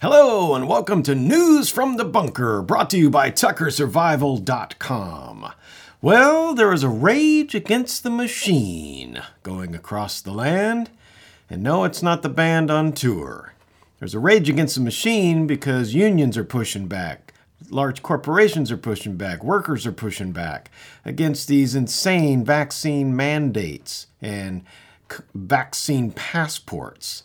Hello, and welcome to News from the Bunker, brought to you by TuckerSurvival.com. Well, there is a rage against the machine going across the land, and no, it's not the band on tour. There's a rage against the machine because unions are pushing back, large corporations are pushing back, workers are pushing back against these insane vaccine mandates and vaccine passports.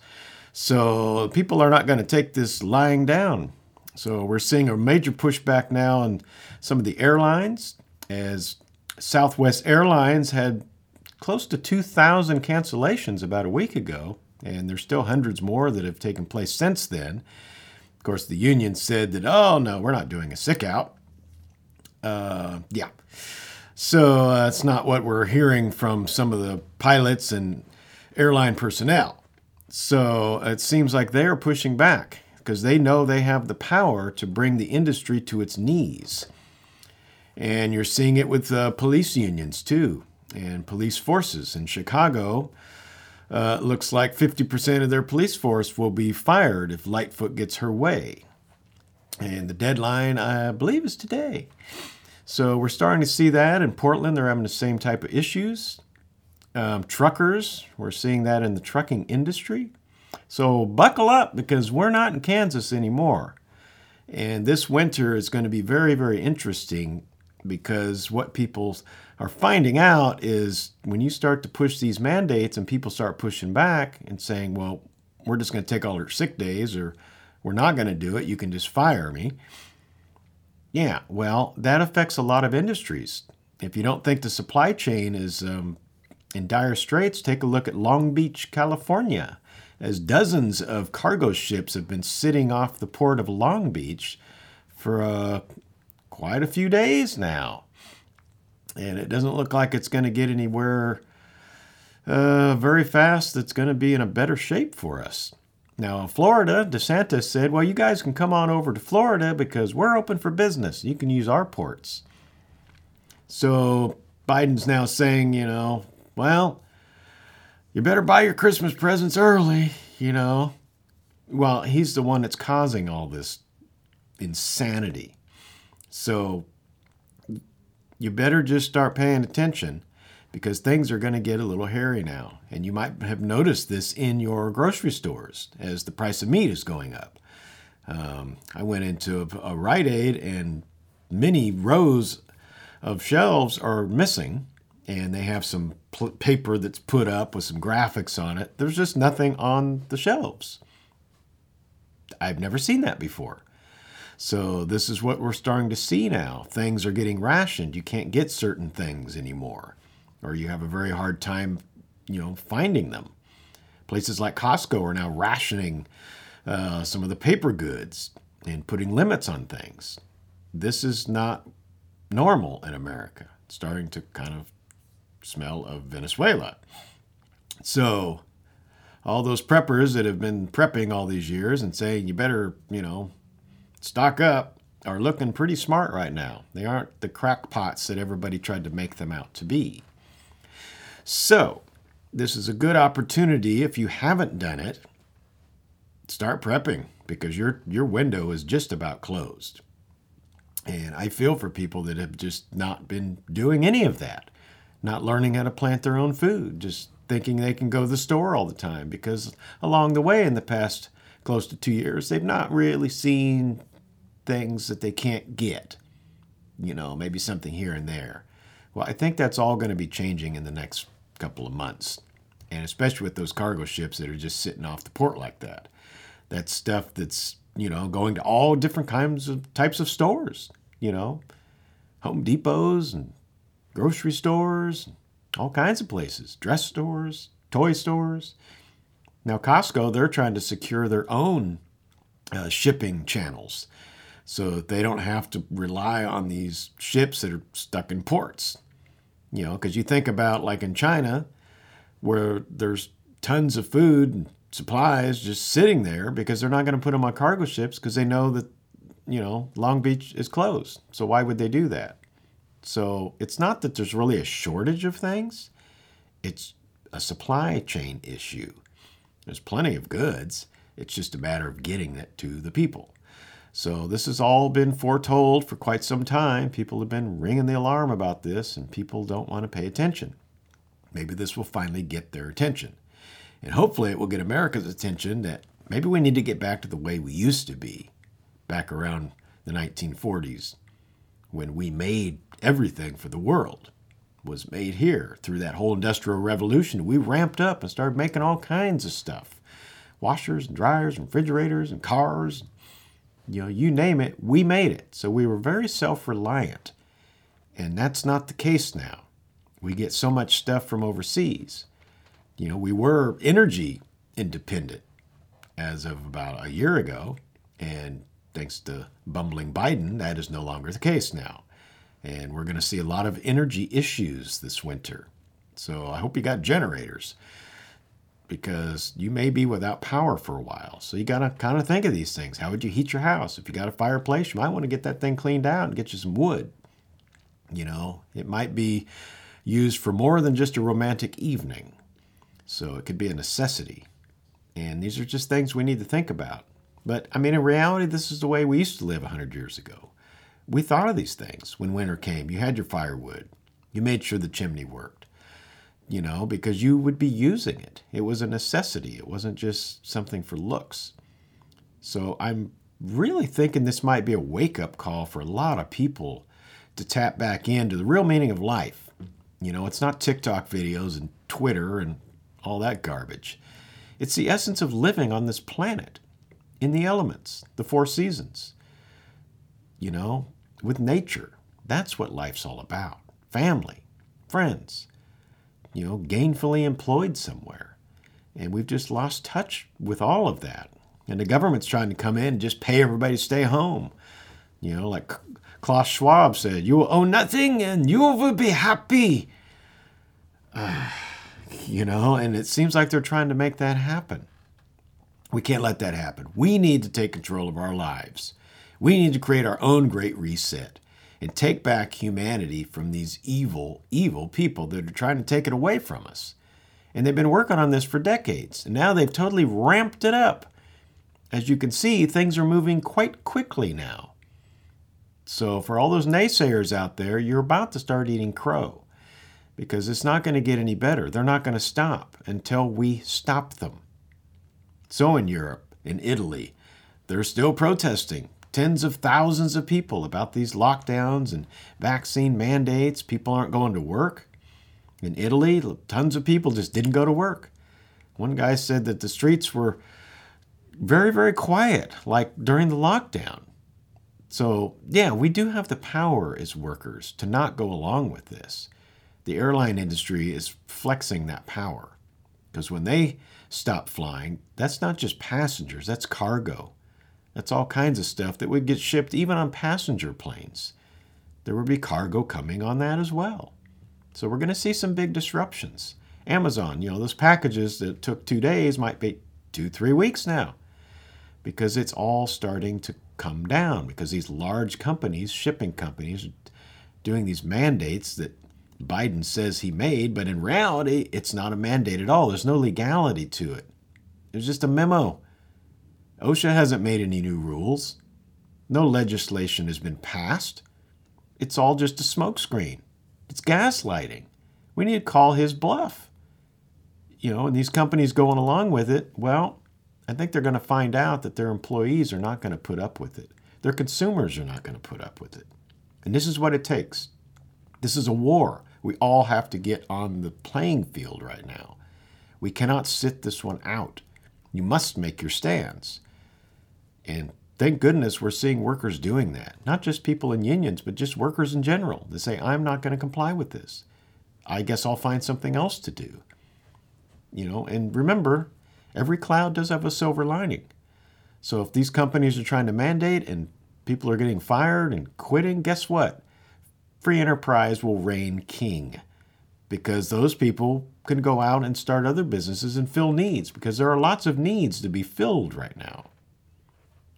So people are not going to take this lying down. So we're seeing a major pushback now on some of the airlines as Southwest Airlines had close to 2,000 cancellations about a week ago, and there's still hundreds more that have taken place since then. Of course, the union said that, oh, no, we're not doing a sick out. Uh, yeah. So uh, that's not what we're hearing from some of the pilots and airline personnel. So it seems like they are pushing back because they know they have the power to bring the industry to its knees. And you're seeing it with uh, police unions too, and police forces. In Chicago, uh, looks like 50% of their police force will be fired if Lightfoot gets her way. And the deadline, I believe, is today. So we're starting to see that in Portland. They're having the same type of issues. Um, truckers, we're seeing that in the trucking industry. So buckle up because we're not in Kansas anymore. And this winter is going to be very, very interesting because what people are finding out is when you start to push these mandates and people start pushing back and saying, well, we're just going to take all your sick days or we're not going to do it, you can just fire me. Yeah, well, that affects a lot of industries. If you don't think the supply chain is um, in dire straits, take a look at Long Beach, California, as dozens of cargo ships have been sitting off the port of Long Beach for uh, quite a few days now. And it doesn't look like it's going to get anywhere uh, very fast that's going to be in a better shape for us. Now, Florida, DeSantis said, well, you guys can come on over to Florida because we're open for business. You can use our ports. So Biden's now saying, you know, well, you better buy your Christmas presents early, you know. Well, he's the one that's causing all this insanity. So you better just start paying attention because things are going to get a little hairy now. And you might have noticed this in your grocery stores as the price of meat is going up. Um, I went into a, a Rite Aid and many rows of shelves are missing and they have some pl- paper that's put up with some graphics on it. There's just nothing on the shelves. I've never seen that before. So this is what we're starting to see now. Things are getting rationed. You can't get certain things anymore, or you have a very hard time, you know, finding them. Places like Costco are now rationing uh, some of the paper goods and putting limits on things. This is not normal in America. It's starting to kind of smell of Venezuela. So, all those preppers that have been prepping all these years and saying you better, you know, stock up are looking pretty smart right now. They aren't the crackpots that everybody tried to make them out to be. So, this is a good opportunity if you haven't done it. Start prepping because your your window is just about closed. And I feel for people that have just not been doing any of that not learning how to plant their own food, just thinking they can go to the store all the time because along the way in the past close to two years, they've not really seen things that they can't get. You know, maybe something here and there. Well, I think that's all going to be changing in the next couple of months. And especially with those cargo ships that are just sitting off the port like that. That stuff that's, you know, going to all different kinds of types of stores, you know, Home Depots and grocery stores, all kinds of places, dress stores, toy stores. Now, Costco, they're trying to secure their own uh, shipping channels so that they don't have to rely on these ships that are stuck in ports. You know, because you think about like in China, where there's tons of food and supplies just sitting there because they're not going to put them on cargo ships because they know that, you know, Long Beach is closed. So why would they do that? So it's not that there's really a shortage of things, it's a supply chain issue. There's plenty of goods, It's just a matter of getting it to the people. So this has all been foretold for quite some time. People have been ringing the alarm about this, and people don't want to pay attention. Maybe this will finally get their attention. And hopefully it will get America's attention that maybe we need to get back to the way we used to be back around the 1940s when we made everything for the world was made here. Through that whole industrial revolution we ramped up and started making all kinds of stuff. Washers and dryers and refrigerators and cars you know you name it we made it. So we were very self-reliant and that's not the case now. We get so much stuff from overseas. You know we were energy independent as of about a year ago and thanks to bumbling Biden, that is no longer the case now. And we're going to see a lot of energy issues this winter. So I hope you got generators because you may be without power for a while. So you got to kind of think of these things. How would you heat your house? If you got a fireplace, you might want to get that thing cleaned out and get you some wood. You know, it might be used for more than just a romantic evening. So it could be a necessity. And these are just things we need to think about. But I mean, in reality, this is the way we used to live 100 years ago. We thought of these things when winter came. You had your firewood, you made sure the chimney worked, you know, because you would be using it. It was a necessity, it wasn't just something for looks. So I'm really thinking this might be a wake up call for a lot of people to tap back into the real meaning of life. You know, it's not TikTok videos and Twitter and all that garbage. It's the essence of living on this planet in the elements, the four seasons, you know, with nature. That's what life's all about family, friends, you know, gainfully employed somewhere. And we've just lost touch with all of that. And the government's trying to come in and just pay everybody to stay home. You know, like Klaus Schwab said, you will own nothing and you will be happy. Uh, you know, and it seems like they're trying to make that happen. We can't let that happen. We need to take control of our lives. We need to create our own great reset and take back humanity from these evil, evil people that are trying to take it away from us. And they've been working on this for decades, and now they've totally ramped it up. As you can see, things are moving quite quickly now. So, for all those naysayers out there, you're about to start eating crow because it's not going to get any better. They're not going to stop until we stop them. So in Europe, in Italy, they're still protesting. Tens of thousands of people about these lockdowns and vaccine mandates. People aren't going to work. In Italy, tons of people just didn't go to work. One guy said that the streets were very, very quiet, like during the lockdown. So, yeah, we do have the power as workers to not go along with this. The airline industry is flexing that power because when they stop flying, that's not just passengers, that's cargo. That's all kinds of stuff that would get shipped even on passenger planes. There would be cargo coming on that as well. So we're going to see some big disruptions. Amazon, you know, those packages that took two days might be two, three weeks now because it's all starting to come down because these large companies, shipping companies, doing these mandates that Biden says he made, but in reality, it's not a mandate at all. There's no legality to it. It's just a memo. OSHA hasn't made any new rules. No legislation has been passed. It's all just a smokescreen. It's gaslighting. We need to call his bluff. You know, and these companies going along with it, well, I think they're going to find out that their employees are not going to put up with it. Their consumers are not going to put up with it. And this is what it takes. This is a war. We all have to get on the playing field right now. We cannot sit this one out. You must make your stands. And thank goodness we're seeing workers doing that. Not just people in unions, but just workers in general. They say, I'm not going to comply with this. I guess I'll find something else to do. You know, and remember, every cloud does have a silver lining. So if these companies are trying to mandate and people are getting fired and quitting, guess what? free enterprise will reign king because those people can go out and start other businesses and fill needs because there are lots of needs to be filled right now.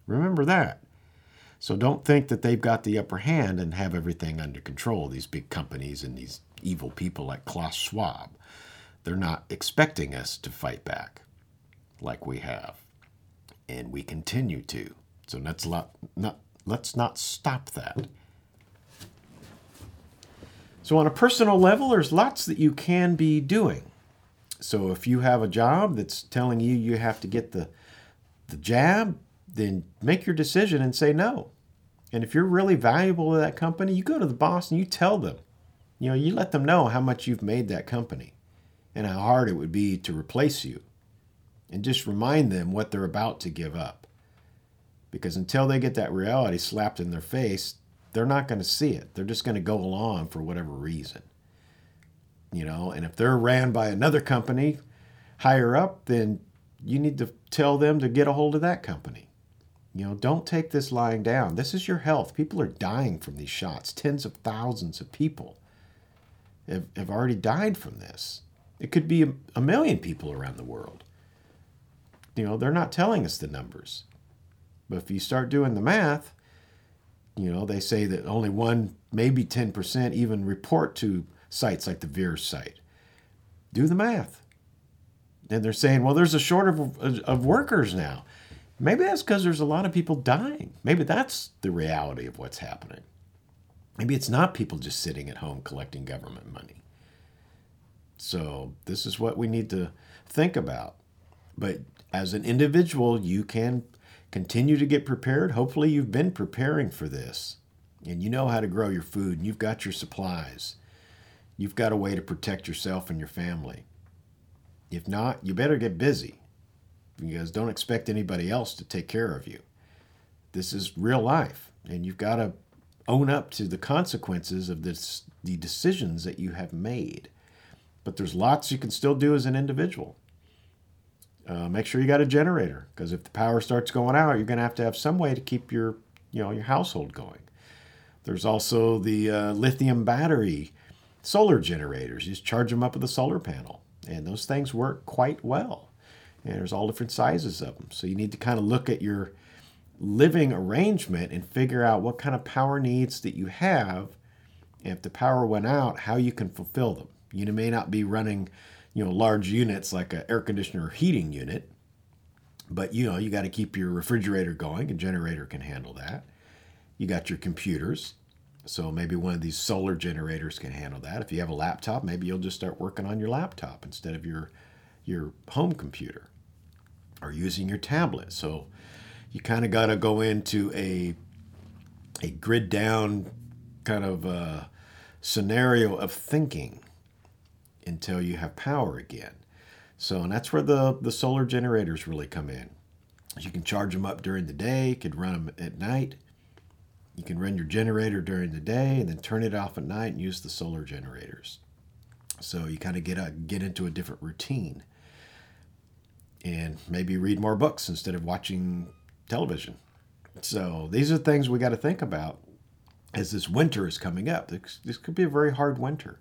Remember that. So don't think that they've got the upper hand and have everything under control, these big companies and these evil people like Klaus Schwab. They're not expecting us to fight back like we have. and we continue to. So let's not, not, let's not stop that. So, on a personal level, there's lots that you can be doing. So, if you have a job that's telling you you have to get the, the jab, then make your decision and say no. And if you're really valuable to that company, you go to the boss and you tell them. You know, you let them know how much you've made that company and how hard it would be to replace you. And just remind them what they're about to give up. Because until they get that reality slapped in their face, they're not going to see it. They're just going to go along for whatever reason. You know, and if they're ran by another company higher up, then you need to tell them to get a hold of that company. You know, don't take this lying down. This is your health. People are dying from these shots. Tens of thousands of people have, have already died from this. It could be a, a million people around the world. You know, they're not telling us the numbers. But if you start doing the math, you know, they say that only one, maybe 10% even report to sites like the VAERS site. Do the math. And they're saying, well, there's a shortage of, of workers now. Maybe that's because there's a lot of people dying. Maybe that's the reality of what's happening. Maybe it's not people just sitting at home collecting government money. So, this is what we need to think about. But as an individual, you can Continue to get prepared. Hopefully, you've been preparing for this and you know how to grow your food and you've got your supplies. You've got a way to protect yourself and your family. If not, you better get busy because don't expect anybody else to take care of you. This is real life, and you've got to own up to the consequences of this, the decisions that you have made. But there's lots you can still do as an individual. Uh, make sure you got a generator because if the power starts going out, you're going to have to have some way to keep your you know your household going. There's also the uh, lithium battery solar generators. You just charge them up with a solar panel, and those things work quite well. And there's all different sizes of them. So you need to kind of look at your living arrangement and figure out what kind of power needs that you have. And if the power went out, how you can fulfill them. You may not be running you know large units like an air conditioner or heating unit but you know you got to keep your refrigerator going a generator can handle that you got your computers so maybe one of these solar generators can handle that if you have a laptop maybe you'll just start working on your laptop instead of your your home computer or using your tablet so you kind of got to go into a a grid down kind of uh, scenario of thinking until you have power again. So, and that's where the, the solar generators really come in. You can charge them up during the day, you could run them at night. You can run your generator during the day and then turn it off at night and use the solar generators. So you kind of get a, get into a different routine and maybe read more books instead of watching television. So these are things we got to think about as this winter is coming up. This, this could be a very hard winter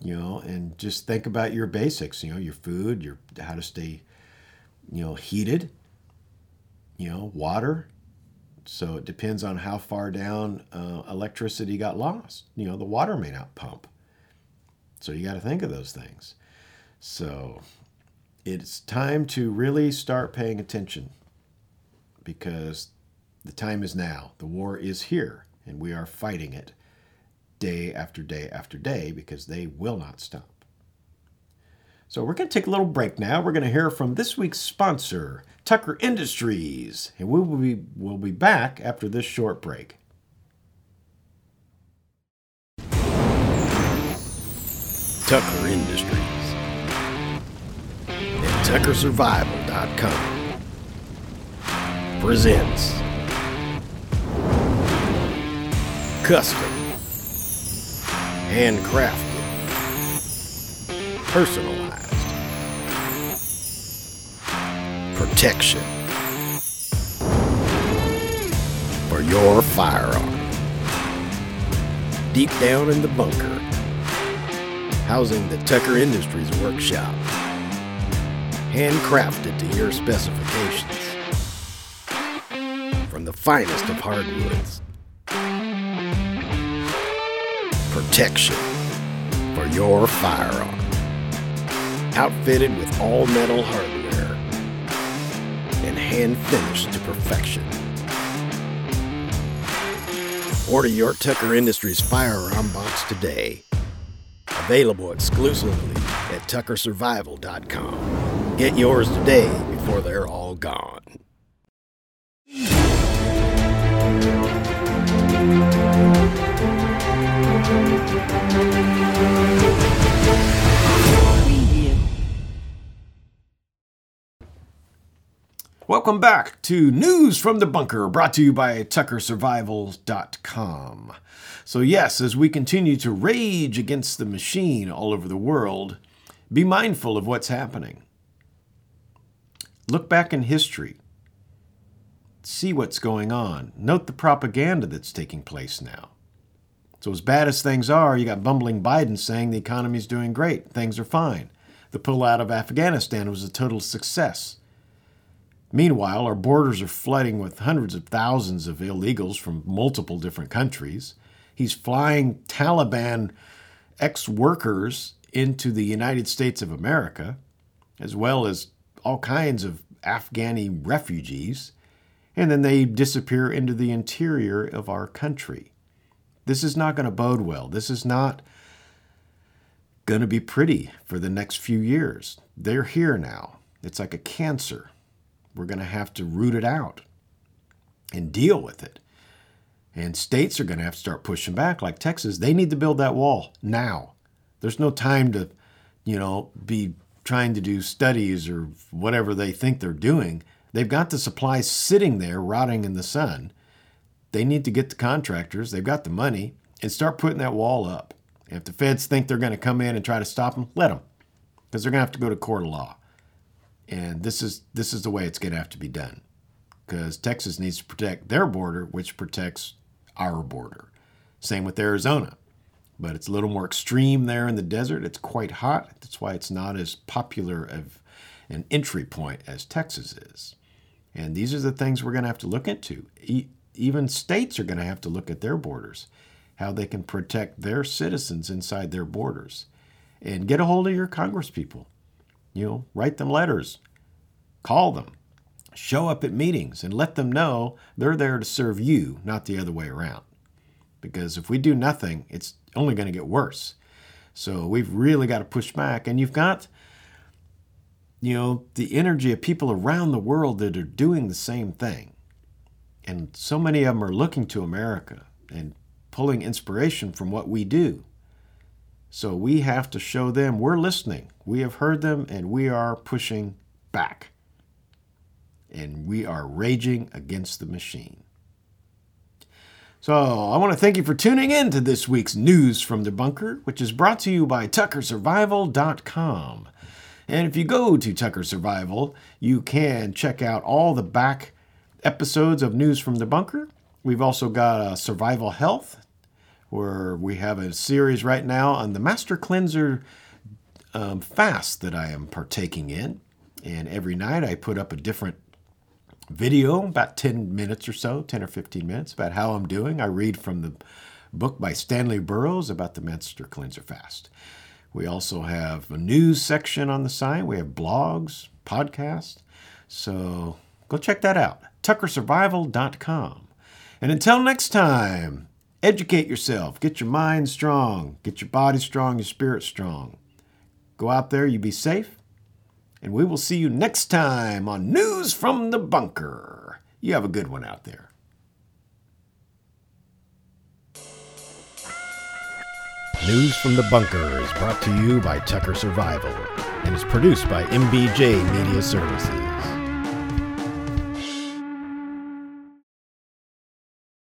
you know, and just think about your basics, you know, your food, your how to stay, you know, heated, you know, water. So it depends on how far down uh, electricity got lost. You know, the water may not pump. So you got to think of those things. So it's time to really start paying attention because the time is now. The war is here and we are fighting it day after day after day because they will not stop. So we're going to take a little break now. We're going to hear from this week's sponsor, Tucker Industries, and we will be we'll be back after this short break. Tucker Industries TuckerSurvival.com presents Custom handcrafted, personalized, protection for your firearm. Deep down in the bunker, housing the Tucker Industries workshop, handcrafted to your specifications from the finest of hardwoods protection for your firearm. Outfitted with all metal hardware and hand finished to perfection. Order your Tucker Industries firearm box today. Available exclusively at tuckersurvival.com. Get yours today before they're all gone. Welcome back to News from the Bunker, brought to you by TuckerSurvival.com. So, yes, as we continue to rage against the machine all over the world, be mindful of what's happening. Look back in history, see what's going on, note the propaganda that's taking place now. So, as bad as things are, you got bumbling Biden saying the economy's doing great, things are fine. The pullout of Afghanistan was a total success. Meanwhile, our borders are flooding with hundreds of thousands of illegals from multiple different countries. He's flying Taliban ex workers into the United States of America, as well as all kinds of Afghani refugees, and then they disappear into the interior of our country. This is not going to bode well. This is not going to be pretty for the next few years. They're here now. It's like a cancer. We're going to have to root it out and deal with it. And states are going to have to start pushing back, like Texas. They need to build that wall now. There's no time to, you know, be trying to do studies or whatever they think they're doing. They've got the supplies sitting there rotting in the sun. They need to get the contractors, they've got the money, and start putting that wall up. And if the feds think they're going to come in and try to stop them, let them, because they're going to have to go to court of law. And this is this is the way it's going to have to be done, because Texas needs to protect their border, which protects our border. Same with Arizona, but it's a little more extreme there in the desert. It's quite hot. That's why it's not as popular of an entry point as Texas is. And these are the things we're going to have to look into. E- even states are going to have to look at their borders, how they can protect their citizens inside their borders. And get a hold of your congresspeople. You know, write them letters, call them, show up at meetings, and let them know they're there to serve you, not the other way around. Because if we do nothing, it's only going to get worse. So we've really got to push back. And you've got, you know, the energy of people around the world that are doing the same thing. And so many of them are looking to America and pulling inspiration from what we do. So we have to show them we're listening. We have heard them and we are pushing back. And we are raging against the machine. So I want to thank you for tuning in to this week's News from the Bunker, which is brought to you by TuckerSurvival.com. And if you go to Tucker Survival, you can check out all the back episodes of News from the Bunker. We've also got uh, Survival Health, where we have a series right now on the Master Cleanser um, fast that I am partaking in. And every night I put up a different video, about 10 minutes or so, 10 or 15 minutes, about how I'm doing. I read from the book by Stanley Burroughs about the Master Cleanser fast. We also have a news section on the site. We have blogs, podcasts. So go check that out. TuckerSurvival.com. And until next time, Educate yourself. Get your mind strong. Get your body strong, your spirit strong. Go out there, you be safe. And we will see you next time on News from the Bunker. You have a good one out there. News from the Bunker is brought to you by Tucker Survival and is produced by MBJ Media Services.